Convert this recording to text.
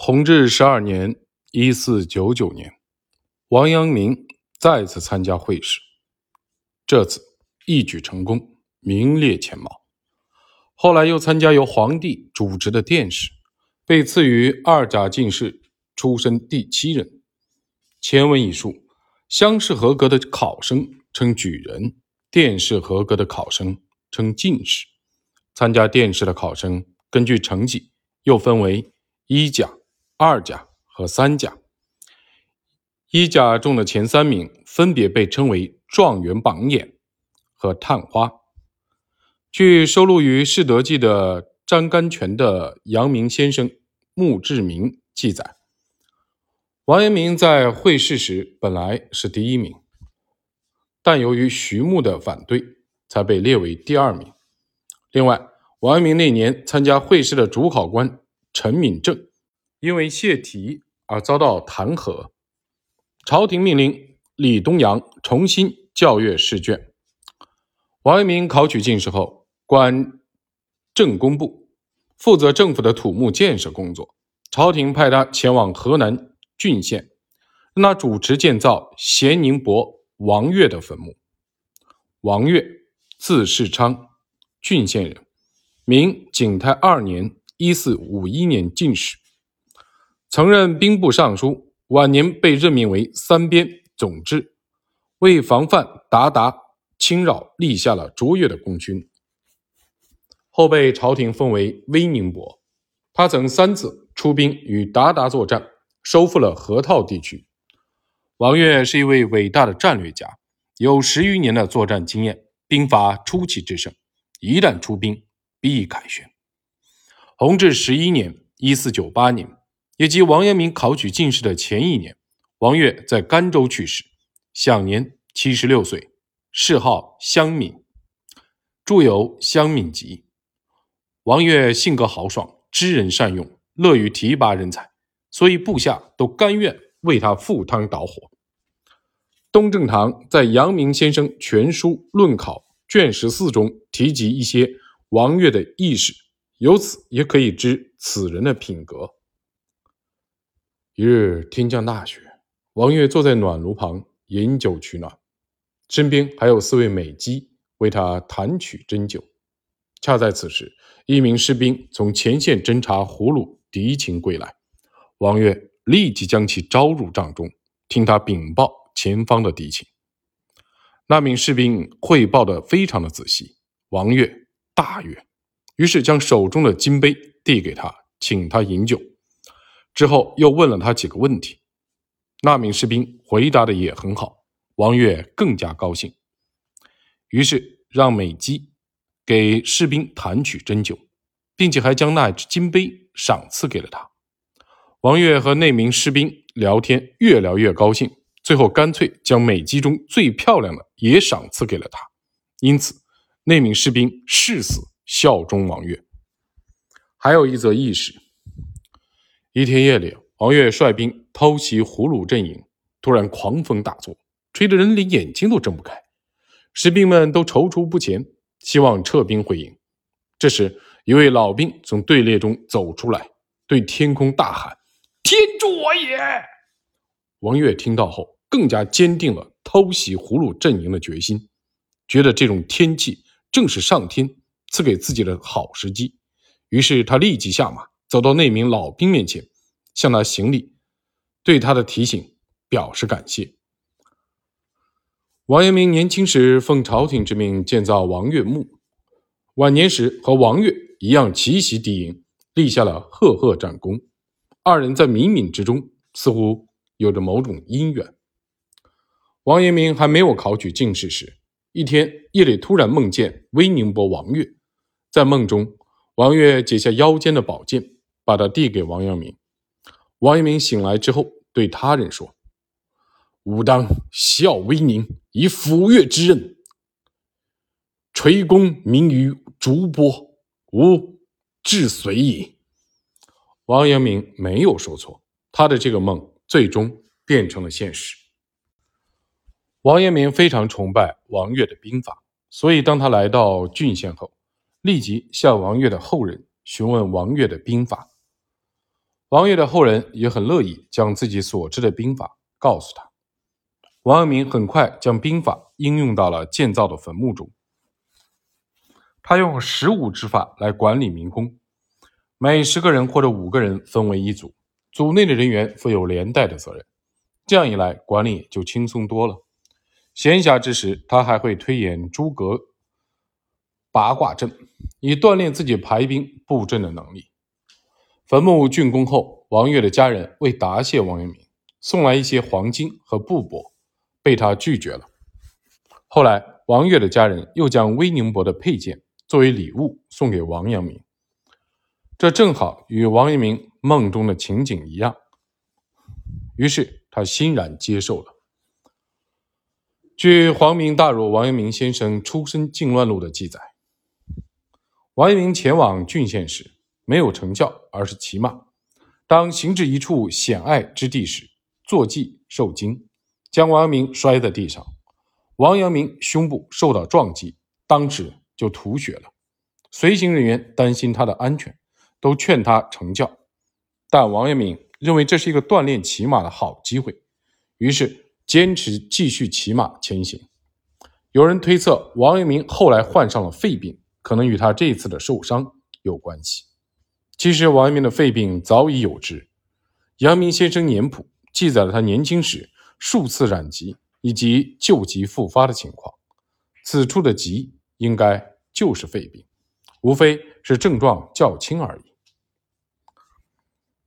弘治十二年（一四九九年），王阳明再次参加会试，这次一举成功，名列前茅。后来又参加由皇帝主持的殿试，被赐予二甲进士出身第七人。前文已述，乡试合格的考生称举人，殿试合格的考生称进士。参加殿试的考生根据成绩又分为一甲。二甲和三甲，一甲中的前三名分别被称为状元榜眼和探花。据收录于《世德记》的张甘泉的阳明先生墓志铭记载，王阳明在会试时本来是第一名，但由于徐牧的反对，才被列为第二名。另外，王阳明那年参加会试的主考官陈敏正。因为泄题而遭到弹劾，朝廷命令李东阳重新校阅试卷。王阳明考取进士后，官政工部，负责政府的土木建设工作。朝廷派他前往河南郡县，让他主持建造咸宁伯王岳的坟墓。王岳，字世昌，郡县人，明景泰二年（一四五一年）进士。曾任兵部尚书，晚年被任命为三边总制，为防范鞑靼侵扰，立下了卓越的功勋。后被朝廷封为威宁伯。他曾三次出兵与鞑靼作战，收复了河套地区。王岳是一位伟大的战略家，有十余年的作战经验，兵法出奇制胜，一旦出兵必凯旋。弘治十一年（一四九八年）。也即王阳明考取进士的前一年，王岳在甘州去世，享年七十六岁，谥号湘敏，著有《湘敏集》。王岳性格豪爽，知人善用，乐于提拔人才，所以部下都甘愿为他赴汤蹈火。东正堂在《阳明先生全书论考》卷十四中提及一些王岳的轶事，由此也可以知此人的品格。一日天降大雪，王岳坐在暖炉旁饮酒取暖，身边还有四位美姬为他弹曲斟酒。恰在此时，一名士兵从前线侦察俘虏敌情归来，王岳立即将其招入帐中，听他禀报前方的敌情。那名士兵汇报的非常的仔细，王岳大悦，于是将手中的金杯递给他，请他饮酒。之后又问了他几个问题，那名士兵回答的也很好，王岳更加高兴，于是让美姬给士兵弹曲针灸，并且还将那只金杯赏赐给了他。王岳和那名士兵聊天，越聊越高兴，最后干脆将美姬中最漂亮的也赏赐给了他。因此，那名士兵誓死效忠王岳。还有一则轶事。一天夜里，王岳率兵偷袭胡虏阵营，突然狂风大作，吹得人连眼睛都睁不开。士兵们都踌躇不前，希望撤兵回营。这时，一位老兵从队列中走出来，对天空大喊：“天助我也！”王岳听到后，更加坚定了偷袭胡虏阵营的决心，觉得这种天气正是上天赐给自己的好时机，于是他立即下马。走到那名老兵面前，向他行礼，对他的提醒表示感谢。王阳明年轻时奉朝廷之命建造王岳墓，晚年时和王岳一样奇袭敌营，立下了赫赫战功。二人在冥冥之中似乎有着某种姻缘。王阳明还没有考取进士时，一天夜里突然梦见威宁伯王岳，在梦中，王岳解下腰间的宝剑。把它递给王阳明。王阳明醒来之后，对他人说：“吾当效威宁，以抚越之任，垂功名于竹波，吾至随矣。”王阳明没有说错，他的这个梦最终变成了现实。王阳明非常崇拜王岳的兵法，所以当他来到郡县后，立即向王岳的后人询问王岳的兵法。王岳的后人也很乐意将自己所知的兵法告诉他。王阳明很快将兵法应用到了建造的坟墓中。他用十五之法来管理民工，每十个人或者五个人分为一组，组内的人员负有连带的责任。这样一来，管理就轻松多了。闲暇之时，他还会推演诸葛八卦阵，以锻炼自己排兵布阵的能力。坟墓竣工后，王岳的家人为答谢王阳明，送来一些黄金和布帛，被他拒绝了。后来，王岳的家人又将威宁伯的佩剑。作为礼物送给王阳明，这正好与王阳明梦中的情景一样，于是他欣然接受了。据《皇明大儒王阳明先生出身靖乱录》的记载，王阳明前往郡县时没有乘轿，而是骑马。当行至一处险隘之地时，坐骑受惊，将王阳明摔在地上。王阳明胸部受到撞击，当时。就吐血了，随行人员担心他的安全，都劝他成教，但王阳明认为这是一个锻炼骑马的好机会，于是坚持继续骑马前行。有人推测，王阳明后来患上了肺病，可能与他这次的受伤有关系。其实，王阳明的肺病早已有之，《阳明先生年谱》记载了他年轻时数次染疾以及旧疾复发的情况，此处的疾。应该就是肺病，无非是症状较轻而已。